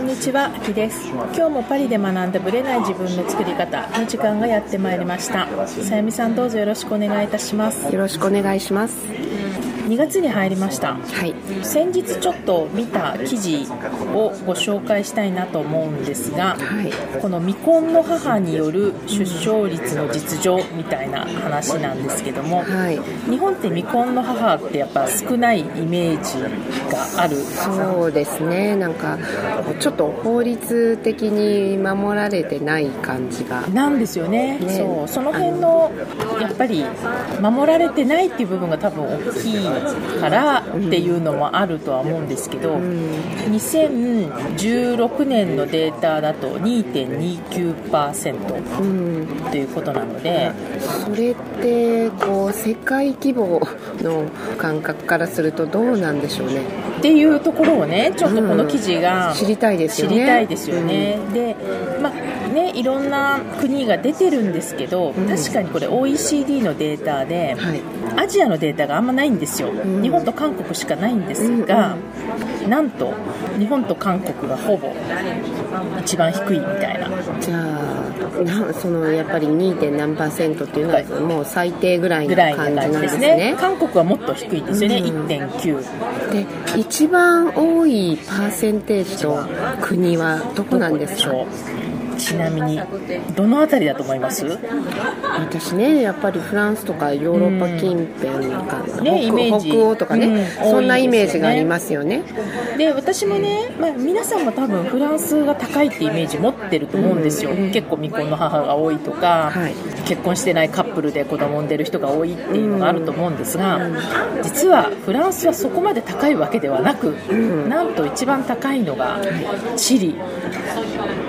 こんにちは、あきです。今日もパリで学んだブレない自分の作り方の時間がやってまいりました。さゆみさんどうぞよろしくお願いいたします。よろしくお願いします。2月に入りました。はい。先日ちょっと見た記事をご紹介したいなと思うんですが、はい。この未婚の母による出生率の実情みたいな話なんですけども、はい。日本って未婚の母ってやっぱ少ないイメージがあるそうですね。なんかちょっと法律的に守られてない感じが。なんですよねねそうその辺のやっぱり守られてないっていう部分が多分大きいからっていうのもあるとは思うんですけど、2016年のデータだと2.29%うん。ということなので、それってこう世界規模の感覚からするとどうなんでしょうね？っていうところをねちょっとこの記事が知りたいです知よね。りたいですよね、でまあねいろんな国が出てるんですけど、確かにこれ OECD のデータで、はい。アジアのデータがあんまないんですよ、ん。日本と韓国しかないんですが、なんと日本と韓国がほぼ一番低いみたいな。じゃあなそのやっぱり 2. 点何パーセントっていうのはもう最低ぐらいぐらいなな感じなんですすね。ね。韓国はもっと低いんですよね、うん。1.9で一番多いパーセンテージと国はどこなんですか？どこでしょうちなみにどのあたりだと思います？私ねやっぱりフランスとかヨーロッパ近辺か、ねイメージ。北北欧とかね、うんそんなイメージがありますよね。で私もね、まあ、皆さんも多分フランスが高いってイメージ持ってると思うんですよ、結構未婚の母が多いとか、はい結婚してないカップルで子供産んでる人が多いっていうのがあると思うんですが、実はフランスはそこまで高いわけではなく、なんと一番高いのがチリ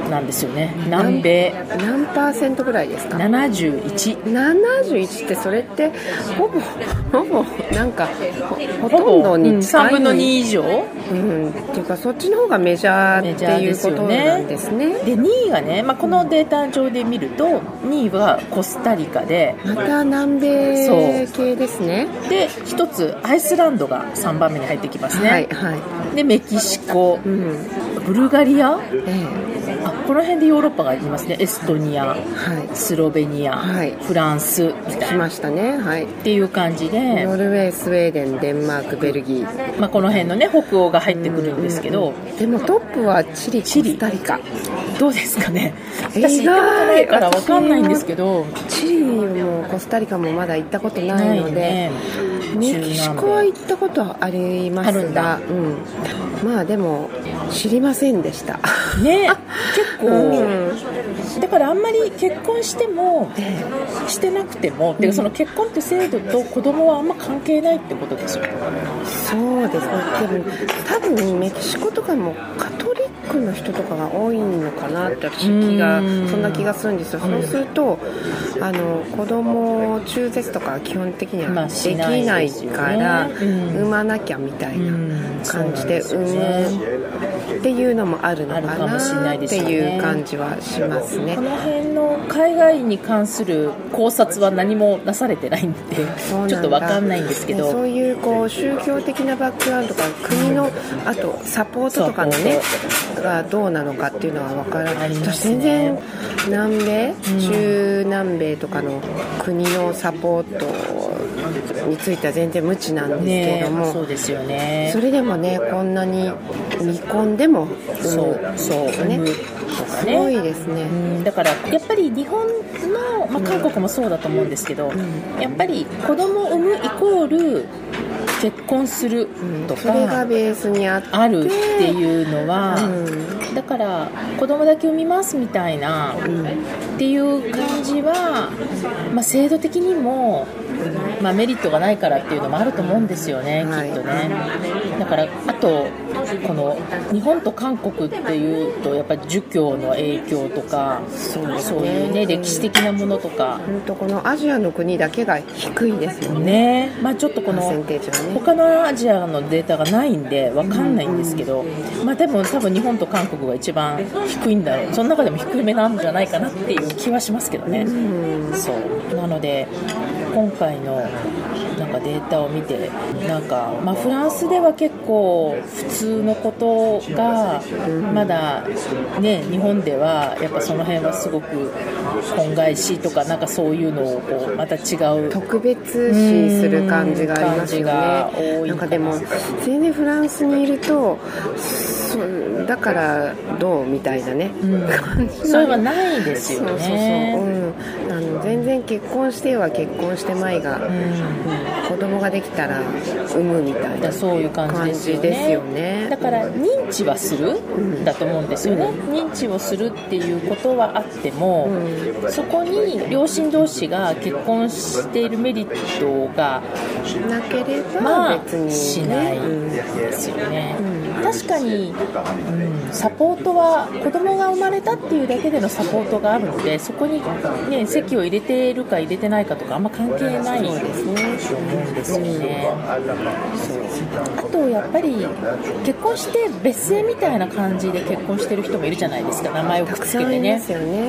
なんですよね。南米。何パーセントぐらいですか？71 71ってそれってほぼほぼなんかほとんどに近い。3分の2以上？うん、っていうかそっちの方がメジャーっていうことなんですね。で2位がね、まあ、このデータ上で見ると2位はコスタリカでまた南米系ですね。で1つアイスランドが3番目に入ってきますね、はいはい、でメキシコうん。ブルガリア？えあこの辺でヨーロッパがありますね。エストニアえはい。スロベニア、はい。フランスみたいなっ来ましたね。はい。ていう感じで、ノルウェースウェーデンデンマークベルギー。まあ、この辺のね北欧が入ってくるんですけど、でもトップはチリコチリ。スタリカ。どうですかね。意私行ったことないから外分かんないんですけど。チリもコスタリカもまだ行ったことなないいのでね。メキシコは行ったことありますが、うん、まあでも知りませんでした。ね。結構、う。んだからあんまり結婚してもしてなくても、てかその結婚って制度と子供はあんま関係ないってことですよ。そうです。ねでも多分メキシコとかもカトリックの人とかが多いのかなって私気がうん。そんな気がするんですよ。そうするとあの子供を中絶とかは基本的にまあはできしないからうん。産まなきゃみたいな感じで産むっていうのもあるのかなっていう感じはしますね。この辺の海外に関する考察は何もなされてないんでちょっと分かんないんですけど。ねそういうこう宗教的なバックグラウンドとか国のあとサポートとかのねがどうなのかっていうのは分からあないね私全然南米、中南米とかの国のサポートについては全然無知なんですけれねども、そうですよね。それでもねこんなに未婚でもそうそうねすごねいですね、うん。だからやっぱり日本の、まあ、韓国もそうだと思うんですけど、やっぱり子供を産むイコール結婚するとそれがかベースにああるっていうのは、うん。だから子供だけ産みますみたいな、っていう感じは、まあ、制度的にも、まあ、メリットがないからっていうのもあると思うんですよね、はい。きっとね。だからあとこの日本と韓国っていうとやっぱり儒教の影響とかそうねいうね歴史的なものとか。本当このアジアの国だけが低いですよね。ね。まあちょっとこの他のアジアのデータがないんでわかんないんですけど、まあでも多分日本と韓国が一番低いんだろう。その中でも低めなんじゃないかなっていう気はしますけどね、そう。なので今回のなんかデータを見てなんか、まあ、フランスでは結構普通のことがまだね日本ではやっぱその辺はすごく婚外子とかなんかそういうのをこうまた違う特別視する感じがありますよね。なんかでも全然フランスにいるとそうだからどうみたいなね、感じそれはないですよそうそうそう、ねうん、あの全然結婚しては結婚してまいが、うん。子供ができたら産むみたいなそういう感じですよね。感じですよね。だから認知はする、だと思うんですよね、認知をするっていうことはあっても、そこに両親同士が結婚しているメリットがなけれまあば別に、ね。しないうんですよね、確かに、うん、サポートは子供が生まれたっていうだけでのサポートがあるのでそこに、ね、籍を入れてるか入れてないかとかあんま関係ないですね。ですよね、あとやっぱり結婚して別姓みたいな感じで結婚してる人もいるじゃないですか。名前をくっつけてね。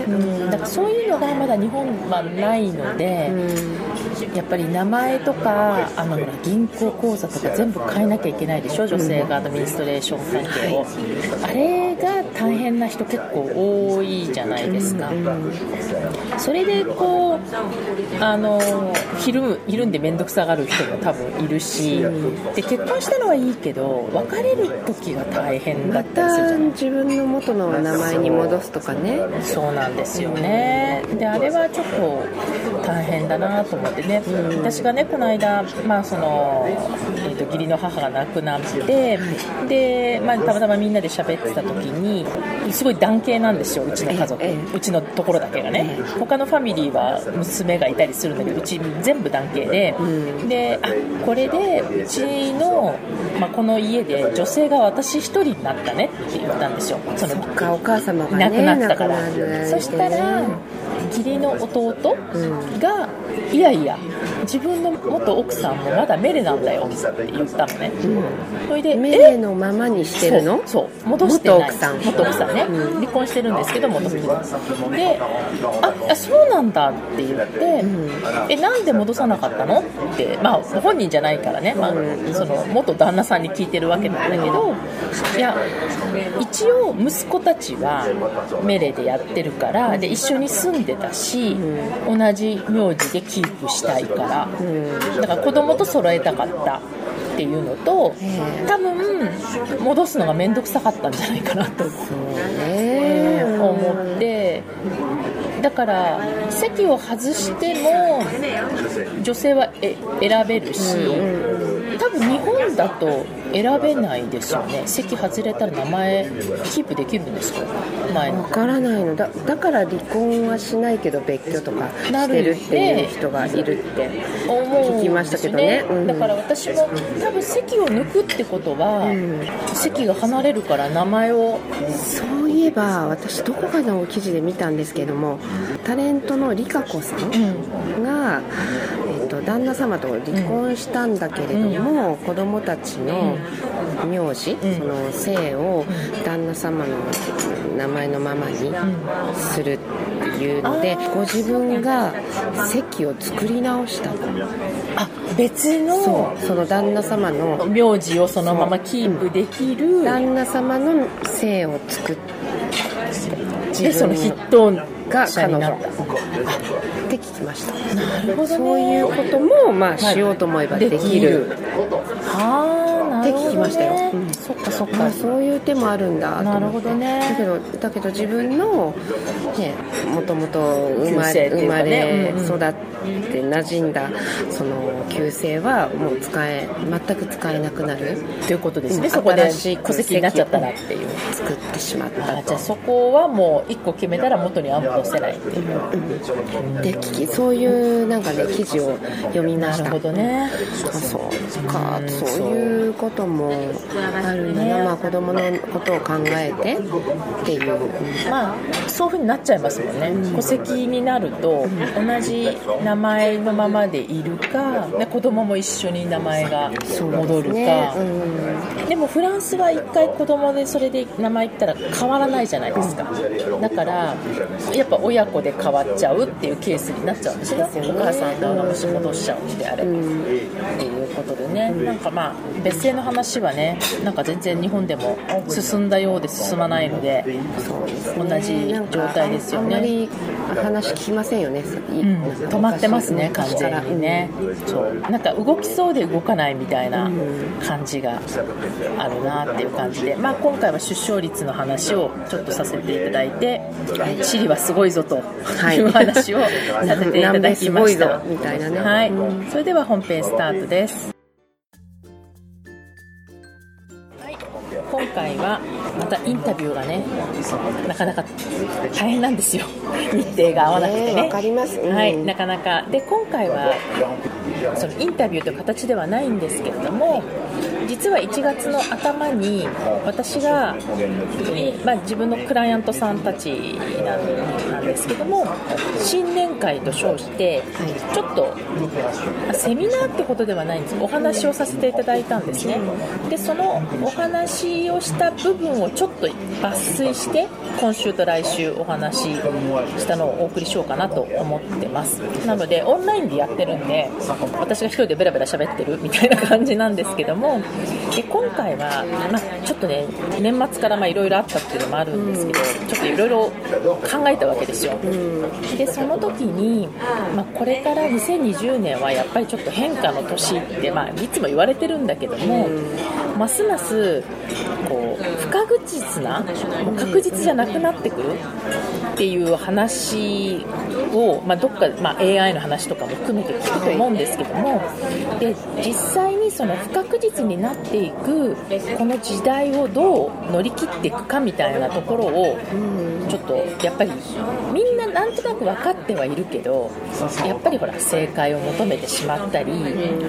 うん、だからそういうのがまだ日本はないので、やっぱり名前とかあの銀行口座とか全部変えなきゃいけないでしょ女性がアドミニストレーション関係を、あれが大変な人結構多いじゃないですか、それでこうあのひるひるんで面倒くさがる人も多分いるし、で結婚したのはいいけど別れる時が大変だまったりするじゃたない。自分の元の名前に戻すとかね。そうなんですよね、であれはちょっと大変だなと思ってね、私がね、この間、まあそのえー、と義理の母が亡くなって、でまあ、たまたまみんなで喋ってた時に、すごい男系なんですよ、うちの家族、ええうちのところだけがね、他のファミリーは娘がいたりするんだけど、うち全部男系で、であこれでうちの、まあ、この家で女性が私一人になったねって言ったんですよ。そのかお母様がいなくねなったから、そしたら義理の弟が、いやいや自分の元奥さんもまだメレなんだよって言ったのね、それでメレのままにしてるの？そう戻してない。元奥さん。元奥さんね、離婚してるんですけど元夫婦でああそうなんだって言って、えなんで戻さなかったの？ってまあ本人じゃないからね、まあ、その元旦那さんに聞いてるわけなんだけどいや一応息子たちはメレでやってるからで一緒に住んでたし、同じ名字でキープしたいから、だから子供と揃えたかったっていうのと多分戻すのが面倒くさかったんじゃないかなとね思って。だから席を外しても女性はえ選べるし多分日本だと選べないですよね。席外れたら名前キープできるんですか？前の。わからないの。だだから離婚はしないけど別居とかしてるっていう人がいるって聞きましたけどね。うんだから私も多分席を抜くってことは、席が離れるから名前を。そういえば私どこかの記事で見たんですけどもタレントのリカ子さんが、えっと旦那様と離婚したんだけれども、子供たちの名字、その姓を旦那様の名前のままにするっていうのでご自分が籍を作り直したと。あ別のその旦那様の名字をそのままキープできる。旦那様の姓を作っでその筆頭が者彼女。って聞きました。なるほどねそういうこともまあしようと思えばできる、はあなる。ほど、ね、って聞きましたよ。うん。そっかそっまか。あそういう手もあるんだ。なるほどね。だけどだけど自分のねもともと生ま旧姓っていうか生まれねうんうん。育って馴染んだその旧姓はもう使え全く使えなくなる。ということですね、うん。そこで戸籍になっちゃったらっていう。作ってしまったあじゃあそこはもう一個決めたら元には戻せないっていう。で聞きそういうなんかね記事を読みました。なるほどね。あそう。か、うん。そういうこともあるんだな、まあ、子供のことを考えてっていう、まあそういうふうになっちゃいますもんね、戸籍になると同じ名前のままでいるか、ね、子供も一緒に名前が戻るか、ねうん。でもフランスは一回子供でそれで名前言ったら変わらないじゃないですか。だからやっぱ親子で変わっちゃうっていうケースになっちゃうんですよ。ね。お母さんがもし戻しちゃうんであれば、っていうことでね。なんかまあ別姓の話はねなんか全然日本でも進んだようで進まないので同じ状態ですよね。あんまり話聞きませんよね、うん、止まってますね完全にね、そう。なんか動きそうで動かないみたいな感じがあるなっていう感じで、まあ、今回は出生率の話をちょっとさせていただいてチリはすごいぞという話をさせていただきました、みたいなね、はい、それでは本編スタートですたインタビューがねなかなか大変なんですよ。日程が合わなくてね、かります、うん、はいなかなか。で今回はそのインタビューという形ではないんですけれども実は1月の頭に私が、まあ、自分のクライアントさんたちなんですけども新年会と称してちょっとセミナーってことではないんです。お話をさせていただいたんですね。でそのお話をした部分をちょっと抜粋して今週と来週お話ししたのをお送りしようかなと思ってます。なのでオンラインでやってるんで私が1人でベラベラ喋ってるみたいな感じなんですけどもで今回は、まあ、ちょっとね年末からいろいろあったっていうのもあるんですけど、うん、ちょっといろいろ考えたわけですよ、うん、でその時に、まあ、これから2020年はやっぱりちょっと変化の年って、まあ、いつも言われてるんだけども、うん、ますますこう不確実な確実じゃなくなってくるっていう話を、まあ、どっか、まあ、AI の話とかも含めて聞くと思うんですけどもで実際にその不確実になっていくこの時代をどう乗り切っていくかみたいなところをちょっとやっぱりみんななんとなく分かってはいるけどやっぱりほら正解を求めてしまったり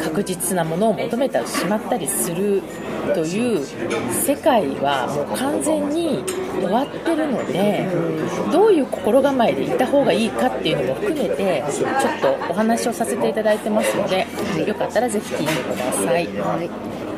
確実なものを求めてしまったりするという世界はもう完全に終わってるのでどういう心構えでいた方がいいかっていうのも含めてちょっとお話をさせていただいてますのでよかったらぜひ聞いてください。はい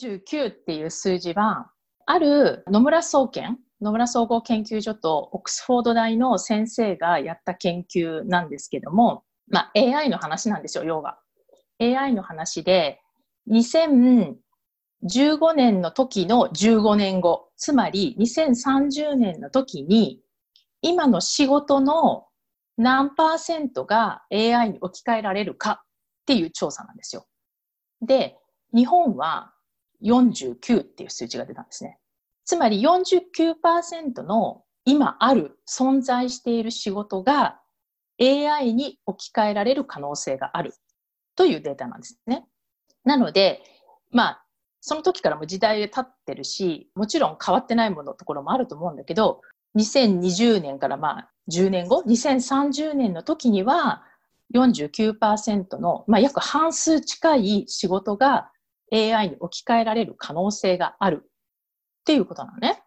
49っていう数字は、ある野村総研、野村総合研究所とオックスフォード大の先生がやった研究なんですけども、まあ、AI の話なんですよ、要は。AI の話で、2015年の時の15年後、つまり2030年の時に、今の仕事の何パーセントが AI に置き換えられるかっていう調査なんですよ。で、日本は49っていう数字が出たんですね。つまり49%の今ある存在している仕事が AI に置き換えられる可能性があるというデータなんですね。なので、まあ、その時からも時代で経ってるし、もちろん変わってないものところもあると思うんだけど、2020年からまあ10年後、2030年の時には49%の、まあ、約半数近い仕事が AI に置き換えられる可能性があるっていうことなのね。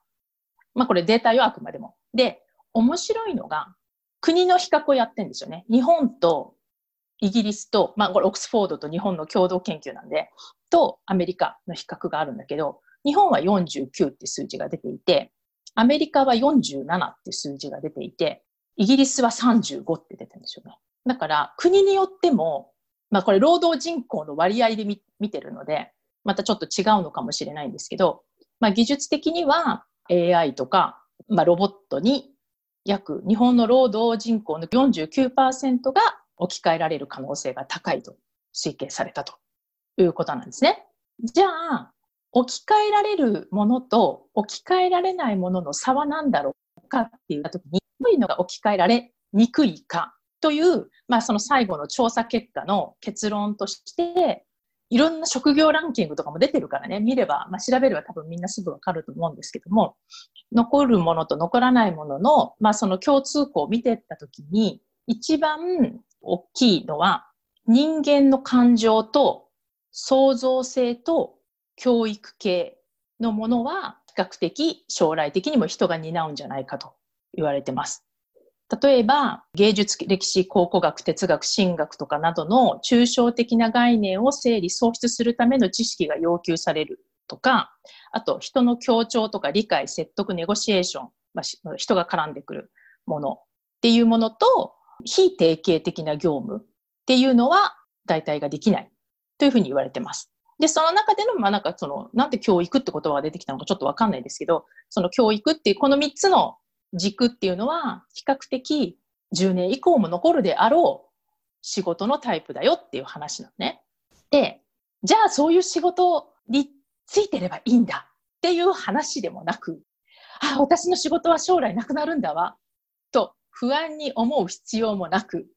まあこれデータよ、あくまでも。で、面白いのが、国の比較をやってんですよね。日本とイギリスと、まあこれオックスフォードと日本の共同研究なんで、とアメリカの比較があるんだけど、日本は49って数字が出ていて、アメリカは47って数字が出ていて、イギリスは35って出てるんですよね。だから国によってもまあこれ労働人口の割合で見てるので、またちょっと違うのかもしれないんですけど、まあ技術的には AI とか、まあロボットに約日本の労働人口の49%が置き換えられる可能性が高いと推計されたということなんですね。じゃあ、置き換えられるものと置き換えられないものの差は何だろうかって言ったとに、どういうのが置き換えられにくいかという、まあ、その最後の調査結果の結論として、いろんな職業ランキングとかも出てるからね、見れば、まあ、調べれば多分みんなすぐわかると思うんですけども、残るものと残らないものの、まあ、その共通項を見ていったときに、一番大きいのは、人間の感情と創造性と教育系のものは、比較的将来的にも人が担うんじゃないかと言われてます。例えば、芸術、歴史、考古学、哲学、神学とかなどの抽象的な概念を整理、創出するための知識が要求されるとか、あと、人の協調とか理解、説得、ネゴシエーション、まあ、人が絡んでくるものっていうものと、非定型的な業務っていうのは代替ができないというふうに言われてます。で、その中での、まあなんかその、なんで教育って言葉が出てきたのかちょっとわかんないですけど、その教育っていう、この3つの軸っていうのは、比較的10年以降も残るであろう仕事のタイプだよっていう話なのね。で、じゃあそういう仕事についてればいいんだっていう話でもなく、あ、私の仕事は将来なくなるんだわ、と不安に思う必要もなく、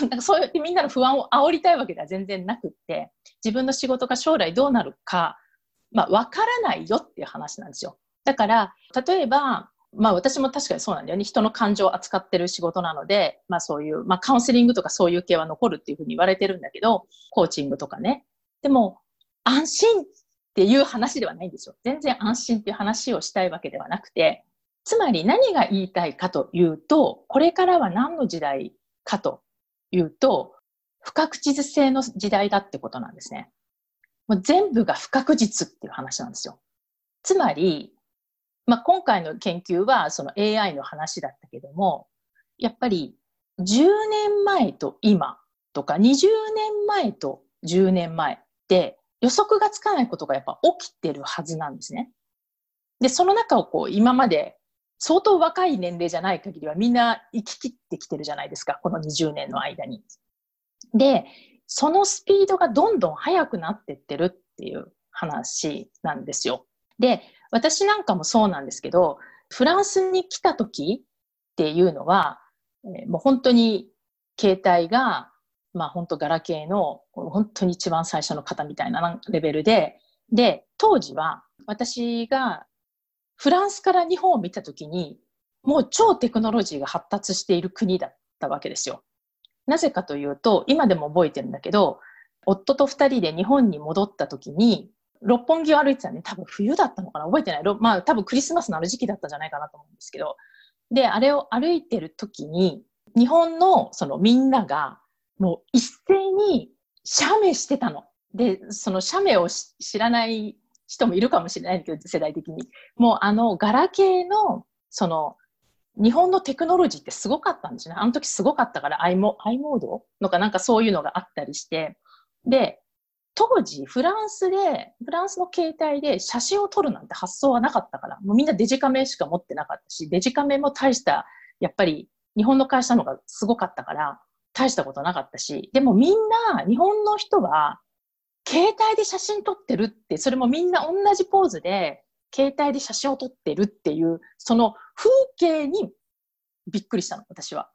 なんかそうやってみんなの不安を煽りたいわけでは全然なくって、自分の仕事が将来どうなるか、まあ、わからないよっていう話なんですよ。だから、例えば、まあ私も確かにそうなんだよね。人の感情を扱ってる仕事なので、まあそういう、まあカウンセリングとかそういう系は残るっていうふうに言われてるんだけど、コーチングとかね。でも、安心っていう話ではないんですよ。全然安心っていう話をしたいわけではなくて、つまり何が言いたいかというと、これからは何の時代かというと、不確実性の時代だってことなんですね。もう全部が不確実っていう話なんですよ。つまり、まあ、今回の研究はその AI の話だったけども、やっぱり10年前と今とか20年前と10年前って予測がつかないことがやっぱ起きてるはずなんですね。で、その中をこう今まで相当若い年齢じゃない限りはみんな生き切ってきてるじゃないですか、この20年の間に。で、そのスピードがどんどん速くなってってるっていう話なんですよ。で、私なんかもそうなんですけど、フランスに来た時っていうのは、もう本当に携帯が、まあ本当ガラケーの本当に一番最初の方みたいなレベルで、で、当時は私がフランスから日本を見た時に、もう超テクノロジーが発達している国だったわけですよ。なぜかというと、今でも覚えてるんだけど、夫と二人で日本に戻った時に、六本木を歩いてたね、多分冬だったのかな覚えてない。まあ多分クリスマスのある時期だったんじゃないかなと思うんですけど。で、あれを歩いてる時に、日本のそのみんながもう一斉に写メしてたの。で、その写メを知らない人もいるかもしれないけど、世代的に。もうあの、ガラケーの、その、日本のテクノロジーってすごかったんですね。あの時すごかったから、i モ i モード？のかなんかそういうのがあったりして。で、当時、フランスで、フランスの携帯で写真を撮るなんて発想はなかったから、もうみんなデジカメしか持ってなかったし、デジカメも大した、やっぱり日本の会社の方がすごかったから、大したことなかったし、でもみんな、日本の人は、携帯で写真撮ってるって、それもみんな同じポーズで、携帯で写真を撮ってるっていう、その風景にびっくりしたの、私は。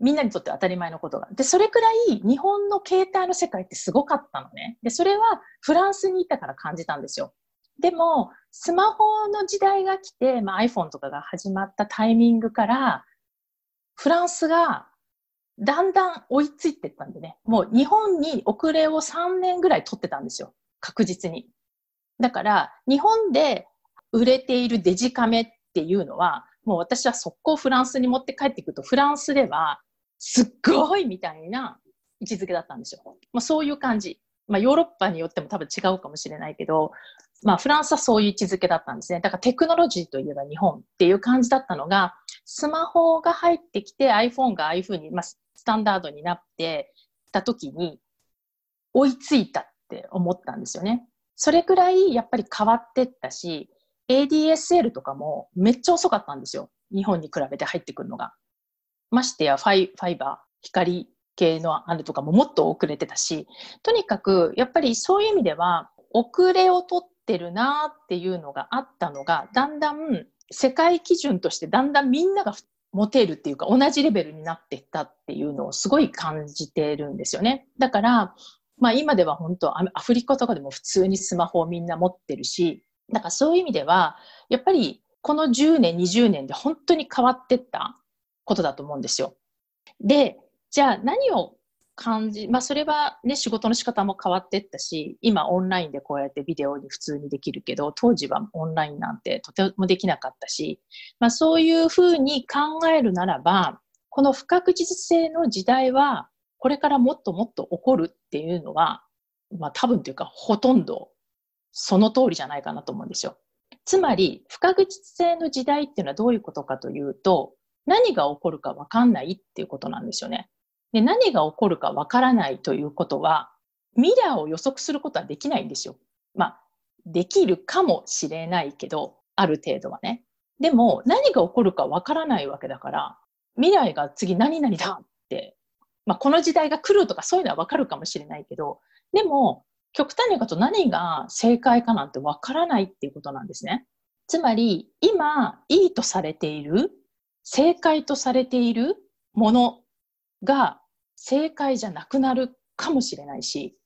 みんなにとって当たり前のことが。で、それくらい日本の携帯の世界ってすごかったのね。で、それはフランスにいたから感じたんですよ。でも、スマホの時代が来て、まあ、iPhone とかが始まったタイミングから、フランスがだんだん追いついてったんでね、もう日本に遅れを3年ぐらい取ってたんですよ。確実に。だから、日本で売れているデジカメっていうのは、もう私は速攻フランスに持って帰ってくると、フランスではすっごいみたいな位置づけだったんですよ。まあ、そういう感じ。まあ、ヨーロッパによっても多分違うかもしれないけど、まあ、フランスはそういう位置づけだったんですね。だからテクノロジーといえば日本っていう感じだったのが、スマホが入ってきて iPhone がああいうふうに、まあ、スタンダードになってた時に追いついたって思ったんですよね。それくらいやっぱり変わってったし、ADSL とかもめっちゃ遅かったんですよ。日本に比べて入ってくるのが。ましてやファイファイバー、光系のあるとかももっと遅れてたし、とにかくやっぱりそういう意味では遅れを取ってるなーっていうのがあったのが、だんだん世界基準としてだんだんみんなが持てるっていうか同じレベルになっていったっていうのをすごい感じてるんですよね。だから、まあ今では本当アフリカとかでも普通にスマホをみんな持ってるし、だからそういう意味では、やっぱりこの10年、20年で本当に変わってったことだと思うんですよ。で、じゃあ何を感じ、まあそれはね、仕事の仕方も変わっていったし、今オンラインでこうやってビデオに普通にできるけど、当時はオンラインなんてとてもできなかったし、まあそういうふうに考えるならば、この不確実性の時代は、これからもっともっと起こるっていうのは、まあ多分というかほとんどその通りじゃないかなと思うんですよ。つまり、不確実性の時代っていうのはどういうことかというと、何が起こるか分かんないっていうことなんですよね。で、何が起こるかわからないということは、ミラーを予測することはできないんですよ。まあ、できるかもしれないけど、ある程度はね。でも、何が起こるかわからないわけだから、未来が次何々だって、まあ、この時代が来るとかそういうのはわかるかもしれないけど、でも、極端に言うと何が正解かなんてわからないっていうことなんですね。つまり、今、いいとされている、正解とされているものが正解じゃなくなるかもしれないし、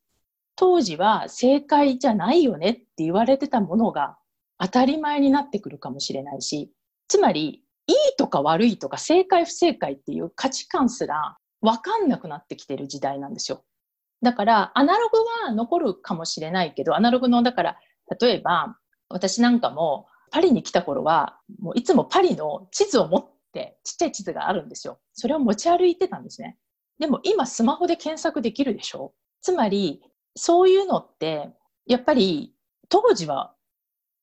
当時は正解じゃないよねって言われてたものが当たり前になってくるかもしれないし、つまり、いいとか悪いとか正解不正解っていう価値観すら分かんなくなってきてる時代なんですよ。だから、アナログは残るかもしれないけど、アナログの、だから、例えば、私なんかも、パリに来た頃は、もういつもパリの地図を持って、ちっちゃい地図があるんですよ。それを持ち歩いてたんですね。でも今スマホで検索できるでしょ？つまり、そういうのって、やっぱり当時は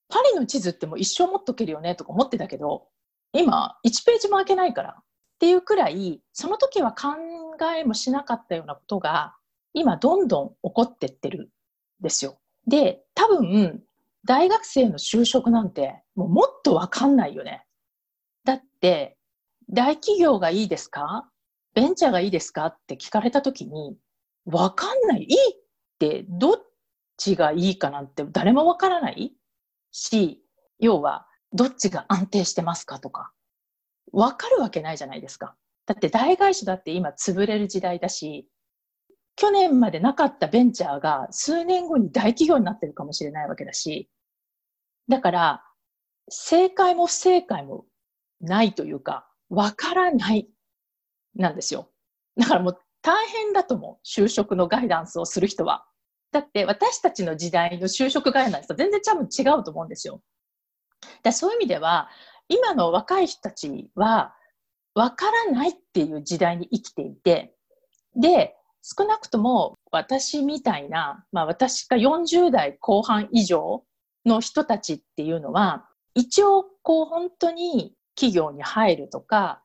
パリの地図ってもう一生持っとけるよね？とか思ってたけど、今1ページも開けないからっていうくらい、その時は考えもしなかったようなことが、今どんどん起こってってるんですよ。で、多分、大学生の就職なんてもうもっとわかんないよね。だって、大企業がいいですか？ベンチャーがいいですか？って聞かれた時に、わかんない。いいってどっちがいいかなんて誰もわからない。し、要は、どっちが安定してますかとか、わかるわけないじゃないですか。だって大会社だって今潰れる時代だし、去年までなかったベンチャーが数年後に大企業になってるかもしれないわけだし、だから、正解も不正解もないというか、わからないなんですよ。だからもう大変だと思う。就職のガイダンスをする人は。だって私たちの時代の就職ガイダンスと全然多分違うと思うんですよ。だそういう意味では、今の若い人たちは、わからないっていう時代に生きていて、で、少なくとも私みたいな、まあ私が40代後半以上の人たちっていうのは、一応こう本当に企業に入るとか、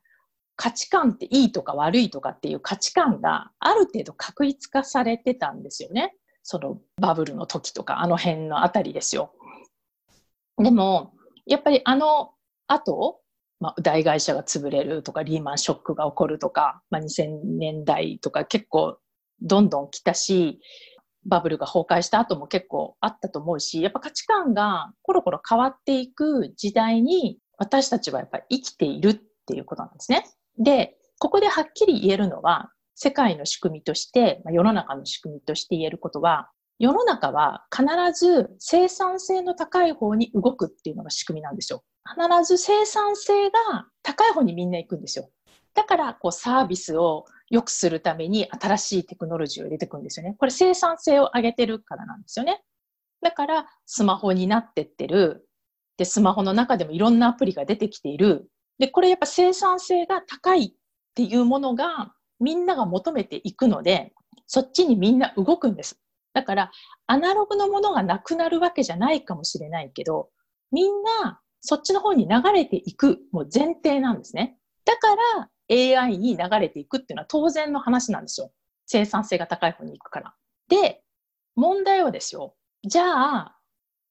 価値観っていいとか悪いとかっていう価値観がある程度確一化されてたんですよね。そのバブルの時とか、あの辺のあたりですよ。でも、やっぱりあの後、まあ、大会社が潰れるとか、リーマンショックが起こるとか、まあ、2000年代とか結構どんどん来たし、バブルが崩壊した後も結構あったと思うし、やっぱ価値観がコロコロ変わっていく時代に私たちはやっぱり生きているっていうことなんですね。で、ここではっきり言えるのは、世界の仕組みとして、世の中の仕組みとして言えることは、世の中は必ず生産性の高い方に動くっていうのが仕組みなんですよ。必ず生産性が高い方にみんな行くんですよ。だから、こう、サービスを良くするために新しいテクノロジーを入れていくんですよね。これ生産性を上げてるからなんですよね。だから、スマホになってってる。で、スマホの中でもいろんなアプリが出てきている。で、これやっぱ生産性が高いっていうものがみんなが求めていくので、そっちにみんな動くんです。だから、アナログのものがなくなるわけじゃないかもしれないけど、みんなそっちの方に流れていくもう前提なんですね。だから AI に流れていくっていうのは当然の話なんですよ。生産性が高い方に行くから。で、問題はですよ。じゃあ、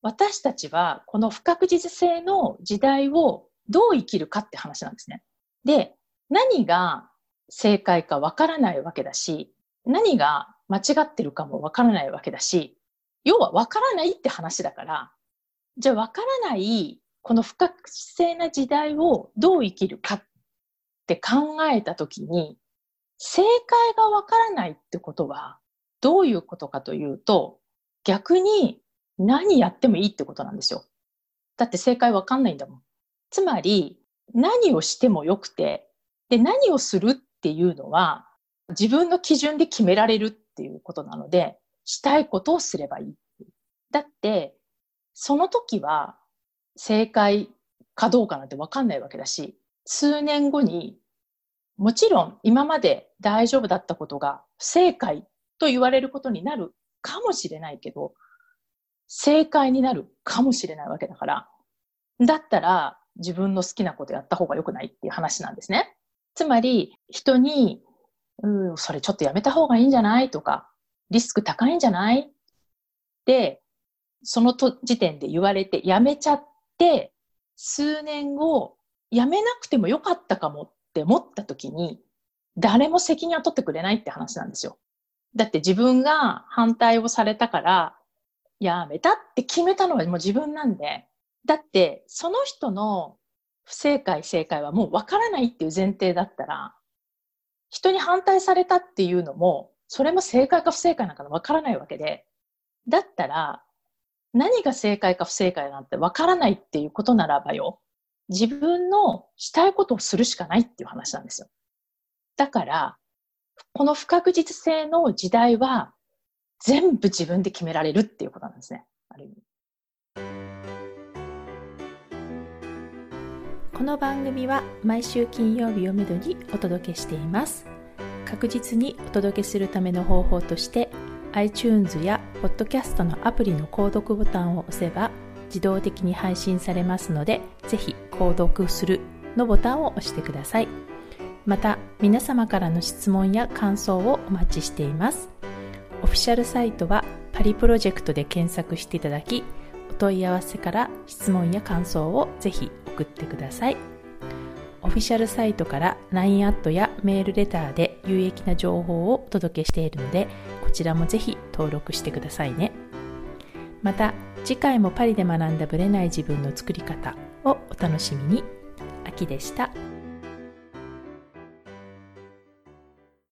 私たちはこの不確実性の時代をどう生きるかって話なんですね。で、何が正解かわからないわけだし、何が間違ってるかもわからないわけだし、要はわからないって話だから、じゃあわからないこの不確実性な時代をどう生きるかって考えたときに、正解がわからないってことはどういうことかというと、逆に何やってもいいってことなんですよ。だって正解わかんないんだもん。つまり、何をしてもよくて、で、何をするっていうのは、自分の基準で決められるっていうことなので、したいことをすればいい。だって、その時は正解かどうかなんてわかんないわけだし、数年後に、もちろん今まで大丈夫だったことが不正解と言われることになるかもしれないけど、正解になるかもしれないわけだから、だったら自分の好きなことやった方が良くないっていう話なんですね。つまり、人にうん、それちょっとやめた方がいいんじゃないとか、リスク高いんじゃない？で、そのと時点で言われて、やめちゃって、数年後、やめなくてもよかったかもって思った時に、誰も責任を取ってくれないって話なんですよ。だって自分が反対をされたから、やめたって決めたのはもう自分なんで、だってその人の不正解正解はもうわからないっていう前提だったら、人に反対されたっていうのも、それも正解か不正解なんかわからないわけで、だったら、何が正解か不正解なんてわからないっていうことならばよ、自分のしたいことをするしかないっていう話なんですよ。だから、この不確実性の時代は、全部自分で決められるっていうことなんですね。ある意味。この番組は毎週金曜日をめどにお届けしています。確実にお届けするための方法として iTunes や Podcast のアプリの購読ボタンを押せば自動的に配信されますので、ぜひ購読するのボタンを押してください。また、皆様からの質問や感想をお待ちしています。オフィシャルサイトはパリプロジェクトで検索していただき、お問い合わせから質問や感想をぜひ送ってください。オフィシャルサイトから LINE アットやメールレターで有益な情報をお届けしているので、こちらもぜひ登録してくださいね。また、次回もパリで学んだブレない自分の作り方をお楽しみに。秋でした。